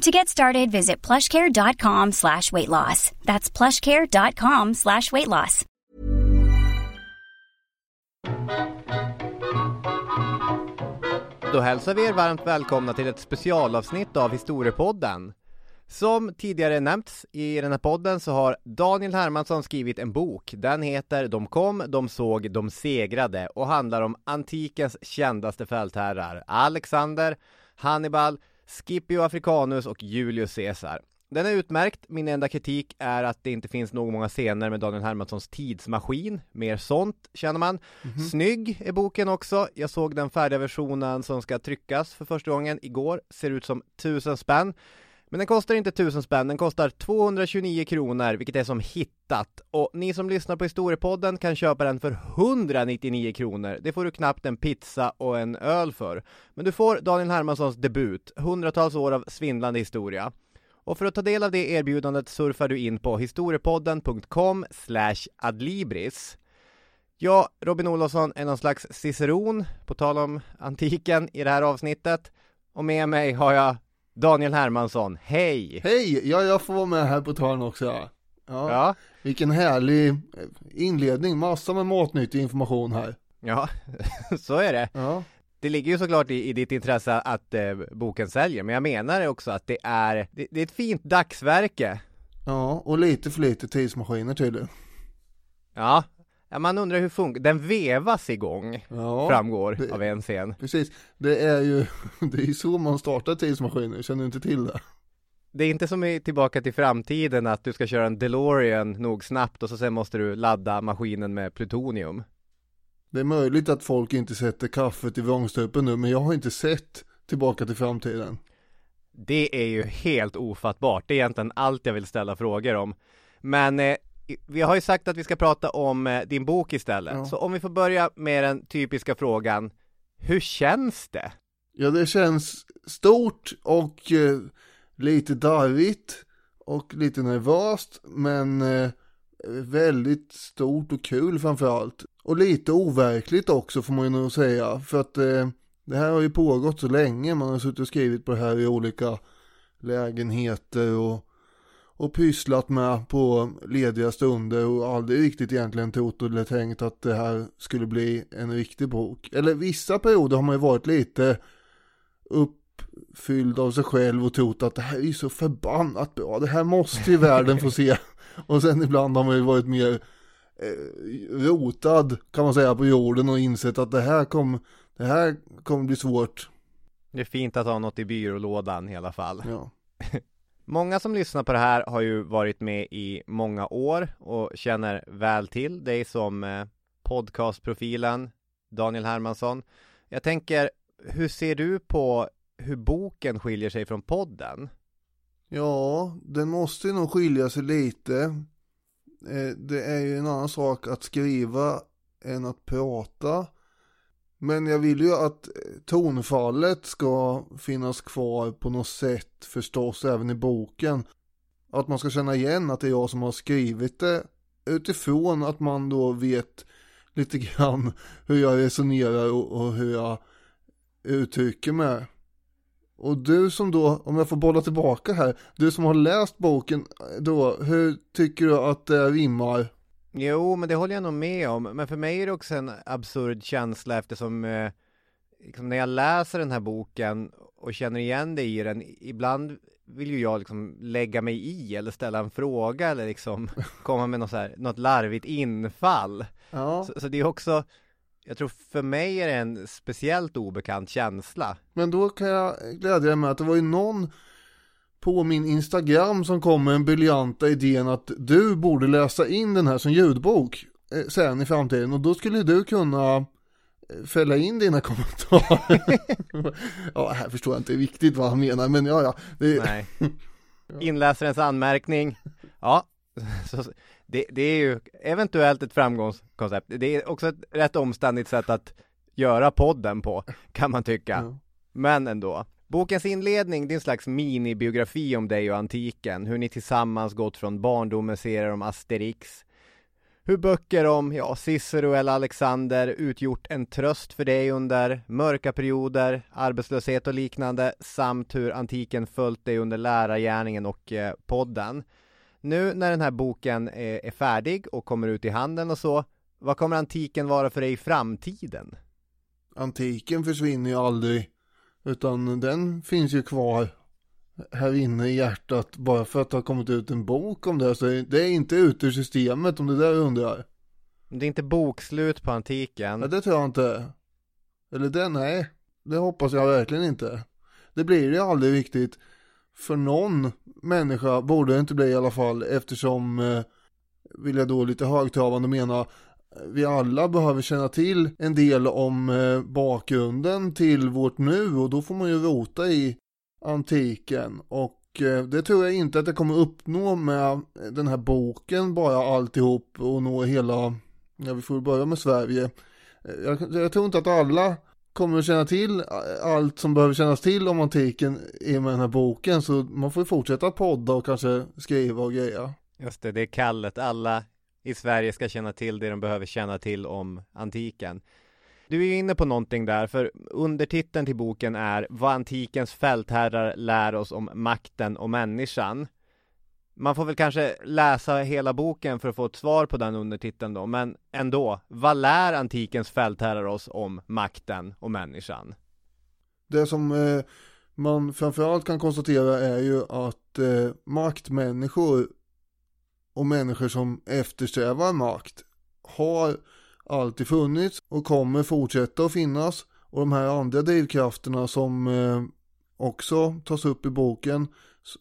To get started, visit plushcare.com slash weight loss. That's plushcare.com slash weight loss. Då hälsar vi er varmt välkomna till ett specialavsnitt av Historiepodden. Som tidigare nämnts i den här podden så har Daniel Hermansson skrivit en bok. Den heter De kom, de såg, de segrade och handlar om antikens kändaste fältherrar Alexander, Hannibal, Scipio Africanus och Julius Caesar. Den är utmärkt, min enda kritik är att det inte finns någon många scener med Daniel Hermanssons tidsmaskin. Mer sånt känner man. Snygg är boken också. Jag såg den färdiga versionen som ska tryckas för första gången igår. Ser ut som tusen spänn. Men den kostar inte tusen spänn, den kostar 229 kronor, vilket är som hittat. Och ni som lyssnar på Historiepodden kan köpa den för 199 kronor. Det får du knappt en pizza och en öl för. Men du får Daniel Hermanssons debut, hundratals år av svindlande historia. Och för att ta del av det erbjudandet surfar du in på historiepodden.com adlibris. Jag, Robin Olofsson, är någon slags ciceron, på tal om antiken, i det här avsnittet. Och med mig har jag Daniel Hermansson. Hej! Hej! Ja, jag får vara med här på törn också. Ja. Ja. Vilken härlig eh, inledning, massa med matnyttig information här. ja, så är det. Ja, Det ligger ju såklart i, i ditt intresse att eh, boken säljer, men jag menar också att det är, det, det är ett fint dagsverke. ja och lite för lite tidsmaskiner tydligen. Ja, ja man undrar hur funkar, den vevas igång, Ja, framgår det- av en scen. precis. Det är ju, det är så man startar tidsmaskiner, känner du inte till det? Det är inte som i Tillbaka till framtiden att du ska köra en DeLorean nog snabbt och så sen måste du ladda maskinen med plutonium. Det är möjligt att folk inte sätter kaffet i vrångstrupen nu, men jag har inte sett Tillbaka till framtiden. Det är ju helt ofattbart. Det är egentligen allt jag vill ställa frågor om. Men eh, vi har ju sagt att vi ska prata om eh, din bok istället. Ja. Så om vi får börja med den typiska frågan. Hur känns det? Ja, det känns stort och eh, lite darrigt och lite nervöst, men eh, väldigt stort och kul framför allt. Och lite overkligt också får man ju nog säga, för att eh, det här har ju pågått så länge, man har suttit och skrivit på det här i olika lägenheter och, och pysslat med på lediga stunder och aldrig riktigt egentligen trott eller tänkt att det här skulle bli en riktig bok. Eller vissa perioder har man ju varit lite uppfylld av sig själv och trott att det här är ju så förbannat bra, det här måste ju världen få se. Och sen ibland har man ju varit mer eh, rotad kan man säga på jorden och insett att det här kommer det här kommer bli svårt. Det är fint att ha något i byrålådan i alla fall. Ja. Många som lyssnar på det här har ju varit med i många år och känner väl till dig som eh, podcastprofilen Daniel Hermansson. Jag tänker, hur ser du på hur boken skiljer sig från podden? Ja, den måste ju nog skilja sig lite. Eh, det är ju en annan sak att skriva än att prata. Men jag vill ju att tonfallet ska finnas kvar på något sätt förstås även i boken. Att man ska känna igen att det är jag som har skrivit det utifrån att man då vet lite grann hur jag resonerar och, och hur jag uttrycker mig. Och du som då, om jag får bolla tillbaka här, du som har läst boken då, hur tycker du att det rimmar? Jo, men det håller jag nog med om. Men för mig är det också en absurd känsla eftersom eh, liksom när jag läser den här boken och känner igen det i den, ibland vill ju jag liksom lägga mig i eller ställa en fråga eller liksom komma med något, så här, något larvigt infall. Ja. Så, så det är också, jag tror för mig är det en speciellt obekant känsla. Men då kan jag glädja dig med att det var ju någon på min Instagram som kom med den briljanta idén att du borde läsa in den här som ljudbok eh, sen i framtiden och då skulle du kunna eh, fälla in dina kommentarer. ja, här förstår jag inte riktigt vad han menar, men ja, ja. Det... Nej. Inläsarens anmärkning. Ja, det, det är ju eventuellt ett framgångskoncept. Det är också ett rätt omständigt sätt att göra podden på, kan man tycka. Ja. Men ändå. Bokens inledning, det är en slags minibiografi om dig och antiken, hur ni tillsammans gått från barndomens serier om Asterix, hur böcker om, ja, Cicero eller Alexander utgjort en tröst för dig under mörka perioder, arbetslöshet och liknande, samt hur antiken följt dig under lärargärningen och eh, podden. Nu när den här boken är, är färdig och kommer ut i handeln och så, vad kommer antiken vara för dig i framtiden? Antiken försvinner ju aldrig, utan den finns ju kvar här inne i hjärtat bara för att det har kommit ut en bok om det. Så det är inte ute ur systemet om det där undrar. Det är inte bokslut på antiken. Ja, det tror jag inte. Eller det, nej. Det hoppas jag verkligen inte. Det blir det aldrig riktigt. För någon människa borde det inte bli i alla fall eftersom, eh, vill jag då lite högtravande mena, vi alla behöver känna till en del om eh, bakgrunden till vårt nu och då får man ju rota i antiken och eh, det tror jag inte att jag kommer uppnå med eh, den här boken bara alltihop och nå hela, ja vi får börja med Sverige. Jag, jag tror inte att alla kommer att känna till allt som behöver kännas till om antiken i och med den här boken så man får ju fortsätta podda och kanske skriva och greja. Just det, det är kallet. Alla i Sverige ska känna till det de behöver känna till om antiken. Du är ju inne på någonting där, för undertiteln till boken är Vad antikens fältherrar lär oss om makten och människan. Man får väl kanske läsa hela boken för att få ett svar på den undertiteln då, men ändå, vad lär antikens fältherrar oss om makten och människan? Det som eh, man framförallt kan konstatera är ju att eh, maktmänniskor och människor som eftersträvar makt har alltid funnits och kommer fortsätta att finnas. Och de här andra drivkrafterna som eh, också tas upp i boken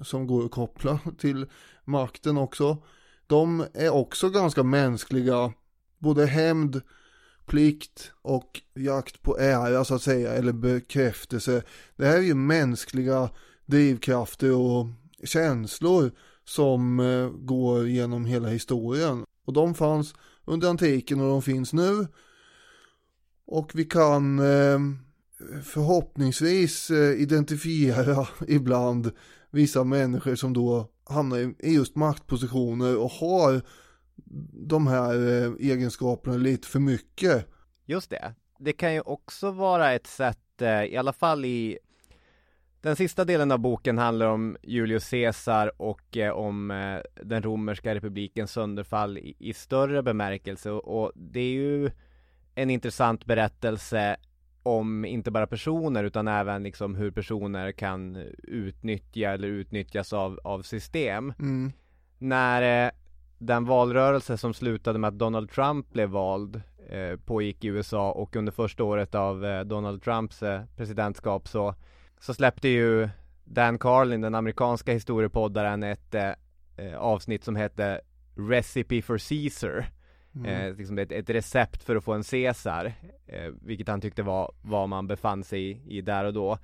som går att koppla till makten också. De är också ganska mänskliga. Både hämnd, plikt och jakt på ära så att säga eller bekräftelse. Det här är ju mänskliga drivkrafter och känslor som eh, går genom hela historien. Och de fanns under antiken och de finns nu. Och vi kan eh, förhoppningsvis eh, identifiera ibland vissa människor som då hamnar i just maktpositioner och har de här egenskaperna lite för mycket. Just det. Det kan ju också vara ett sätt, i alla fall i den sista delen av boken handlar om Julius Caesar och eh, om eh, den romerska republikens sönderfall i, i större bemärkelse och, och, det är ju en intressant berättelse om inte bara personer utan även liksom hur personer kan utnyttja eller utnyttjas av, av system. Mm. När eh, den valrörelse som slutade med att Donald Trump blev vald eh, pågick i USA och under första året av eh, Donald Trumps eh, presidentskap så så släppte ju Dan Carlin, den amerikanska historiepoddaren, ett eh, avsnitt som hette Recipe for Caesar. Mm. Eh, liksom ett, ett, recept för att få en Caesar, eh, vilket han tyckte var vad man befann sig i, i, där och då.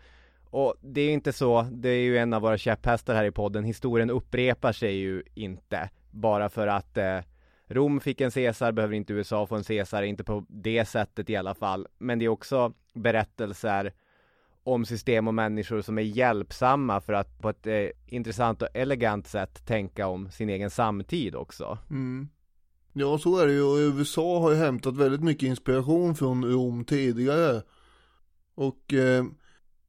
Och det är inte så, det är ju en av våra käpphästar här i podden, historien upprepar sig ju inte bara för att eh, Rom fick en Caesar behöver inte USA få en Caesar, inte på det sättet i alla fall. Men det är också berättelser om system och människor som är hjälpsamma för att på ett eh, intressant och elegant sätt tänka om sin egen samtid också. Mm. Ja, så är det ju. Och USA har ju hämtat väldigt mycket inspiration från Rom tidigare. Och eh,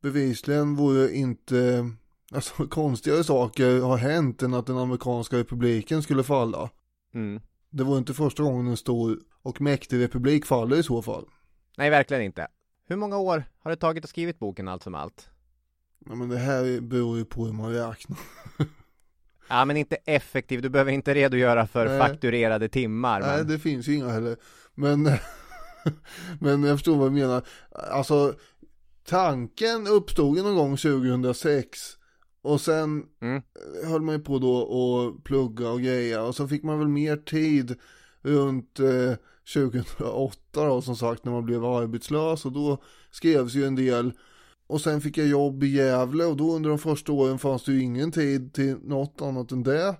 bevisligen vore inte, alltså konstigare saker har hänt än att den amerikanska republiken skulle falla. Mm. Det var inte första gången en stor och mäktig republik faller i så fall. Nej, verkligen inte. Hur många år har det tagit att skrivit boken allt som allt? Ja, men det här beror ju på hur man räknar. Ja, men inte effektiv. Du behöver inte redogöra för Nej. fakturerade timmar. Nej, Men... det finns ju inga heller. Men, men jag förstår vad du menar. Alltså, tanken uppstod någon gång 2006. Och sen Mm. höll man ju på då och plugga och greja. Och så fick man väl mer tid runt eh, 2008 då som sagt när man blev arbetslös. Och då skrevs ju en del. Och sen fick jag jobb i Gävle och då under de första åren fanns det ju ingen tid till något annat än det.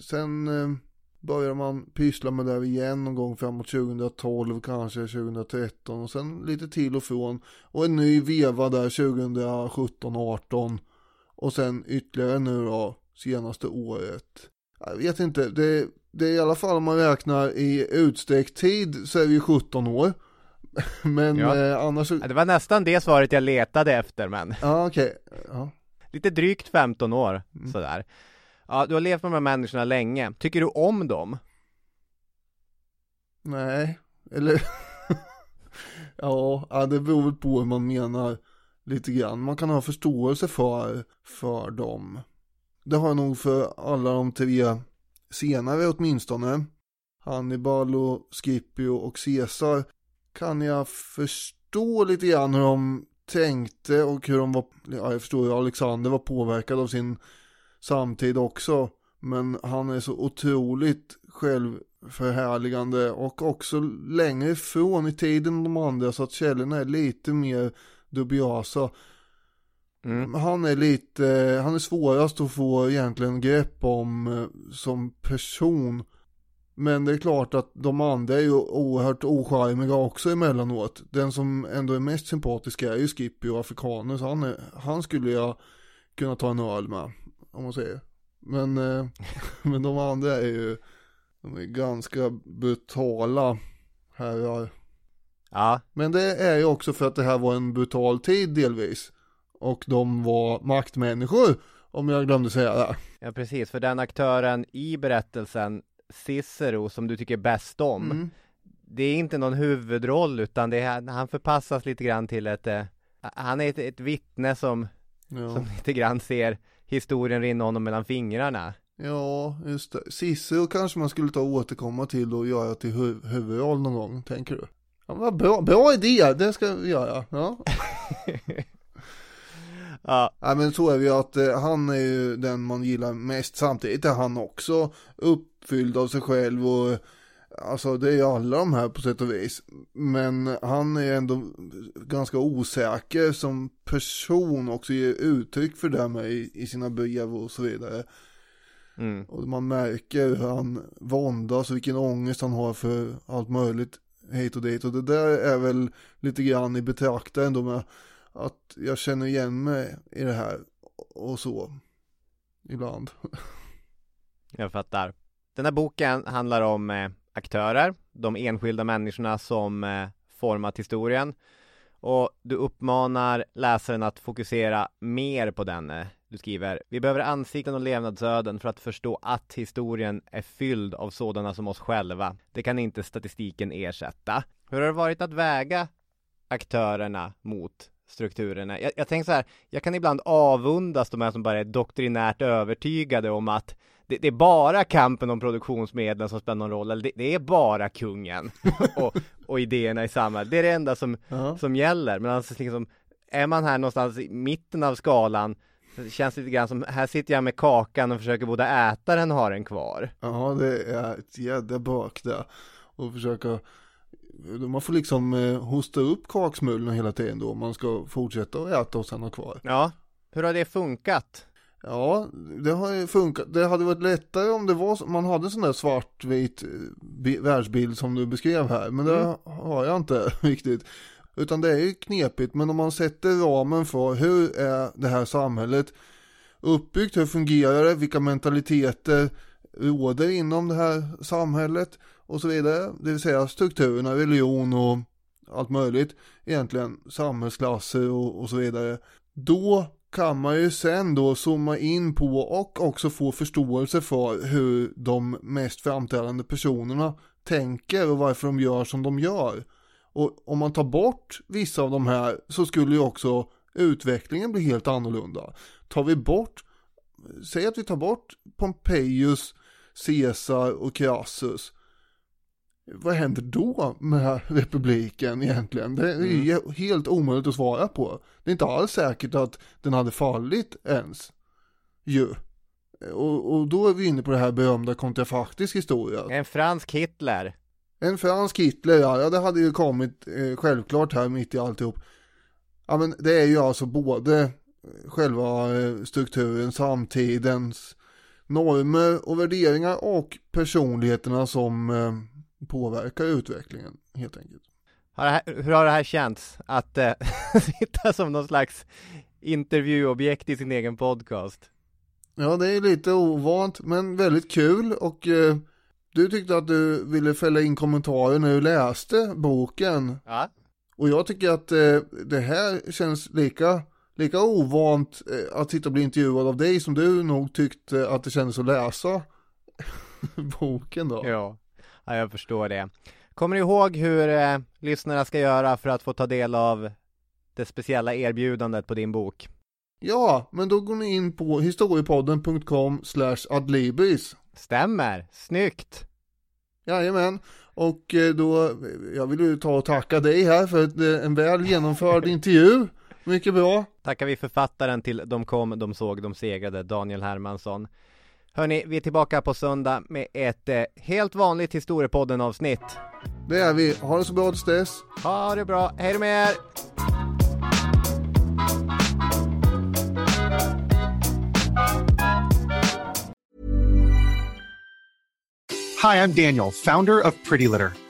Sen eh, började man pyssla med det igen någon gång framåt 2012 kanske 2013 och sen lite till och från. Och en ny veva där 2017-18 och sen ytterligare nu då senaste året. Jag vet inte, det, det är i alla fall om man räknar i utsträckt tid så är vi 17 år. Men Ja. eh, annars så, Det var nästan det svaret jag letade efter, men ja okej. Ja. lite drygt 15 år, Mm. sådär. Ja, du har levt med de här människorna länge. Tycker du om dem? Nej, eller ja, ja, det beror väl på hur man menar lite grann. Man kan ha förståelse för, för dem. Det har jag nog för alla de tre senare åtminstone. Hannibal och Scipio och Caesar kan jag förstå lite grann hur de tänkte och hur de var, ja, jag förstår ju Alexander var påverkad av sin samtid också. Men han är så otroligt självförhärligande och också längre ifrån i tiden än de andra så att källorna är lite mer dubiösa. Mm. Han är lite, han är svårast att få egentligen grepp om eh, som person. Men det är klart att de andra är ju oerhört ocharmiga också emellanåt. Den som ändå är mest sympatisk är ju Skippy och Afrikaner så han, är, han skulle jag kunna ta en öl med. Om man säger. Men, eh, men de andra är ju, de är ganska brutala herrar. Ja, Men det är ju också för att det här var en brutal tid delvis. Och de var maktmänniskor, om jag glömde säga det. ja precis. För den aktören i berättelsen, Cicero, som du tycker bäst om, Mm. det är inte någon huvudroll, utan det är, han förpassas lite grann till ett, eh, han är ett, ett vittne som, Ja. som lite grann ser historien rinna honom mellan fingrarna. ja, just det. Cicero kanske man skulle ta och återkomma till och göra till hu- huvudroll någon gång, tänker du? Ja, vad bra, bra idé, det ska vi göra. Ja. Ja, Ja men så är vi att eh, han är ju den man gillar mest. Samtidigt är han också uppfylld av sig själv och alltså det är ju alla de här på sätt och vis. Men han är ändå ganska osäker som person också ger uttryck för det med i, i sina brev och så vidare. mm. Och man märker hur han våndas och vilken ångest han har för allt möjligt hit och dit. Och det där är väl lite grann i betraktaren då med att jag känner igen mig i det här och så. Ibland. Jag fattar. Den här boken handlar om eh, aktörer, de enskilda människorna som eh, format historien. Och du uppmanar läsaren att fokusera mer på den. Eh, du skriver, vi behöver ansikten och levnadsöden för att förstå att historien är fylld av sådana som oss själva. Det kan inte statistiken ersätta. Hur har det varit att väga aktörerna mot strukturerna? Jag, jag tänker så här, jag kan ibland avundas de här som bara är doktrinärt övertygade om att det, det är bara kampen om produktionsmedlen som spelar någon roll, eller det, det är bara kungen och, och idéerna i samhället. Det är det enda som, Ja. som gäller. Men alltså liksom, är man här någonstans i mitten av skalan, det känns lite grann som, här sitter jag med kakan och försöker både äta den och ha den kvar. ja, det är ett jädra bak där. Och försöka man får liksom eh, hosta upp kaksmulorna hela tiden då om man ska fortsätta att äta och sen ha kvar. Ja, hur har det funkat? Ja, det har funkat. Det hade varit lättare om det var så- man hade en sån där svartvit eh, bi- världsbild som du beskrev här. Men det har jag inte riktigt. Utan det är ju knepigt. Men om man sätter ramen för hur är det här samhället uppbyggt? Hur fungerar det? Vilka mentaliteter råder inom det här samhället och så vidare. Det vill säga strukturerna, religion och allt möjligt. Egentligen samhällsklasser och, och så vidare. Då kan man ju sen då zooma in på och också få förståelse för hur de mest framträdande personerna tänker och varför de gör som de gör. Och om man tar bort vissa av de här så skulle ju också utvecklingen bli helt annorlunda. Tar vi bort, säg att vi tar bort Pompejus, Caesar och Crassus. Vad händer då med republiken egentligen? Det är mm. helt omöjligt att svara på. Det är inte alls säkert att den hade fallit ens. Ju. Och, och då är vi inne på det här berömda kontrafaktisk historia. En fransk Hitler. En fransk Hitler, ja, ja det hade ju kommit eh, självklart här mitt i alltihop. Ja men det är ju alltså både själva eh, strukturen, samtidens normer och värderingar och personligheterna som eh, påverkar utvecklingen helt enkelt. Har här, hur har det här känts att äh, sitta som någon slags intervjuobjekt i sin egen podcast? Ja, det är lite ovant men väldigt kul och eh, du tyckte att du ville fälla in kommentarer när du läste boken. Ja. Och jag tycker att eh, det här känns lika, lika ovant eh, att sitta och bli intervjuad av dig som du nog tyckte att det kändes att läsa boken då. Ja. Ja, jag förstår det. Kommer du ihåg hur eh, lyssnarna ska göra för att få ta del av det speciella erbjudandet på din bok? Ja, men då går ni in på historiepodden.com adlibris. Stämmer, snyggt! Jajamän, och eh, då, jag vill ju ta och tacka dig här för eh, en väl genomförd intervju. Mycket bra. Tackar vi författaren till De kom, de såg, de segrade, Daniel Hermansson. Hörni, vi är tillbaka på söndag med ett eh, helt vanligt Historiepodden avsnitt. Det är vi. Ha det så bra tills dess. Ha det bra. Hej då med er! Hi, I'm Daniel, founder of Pretty Litter.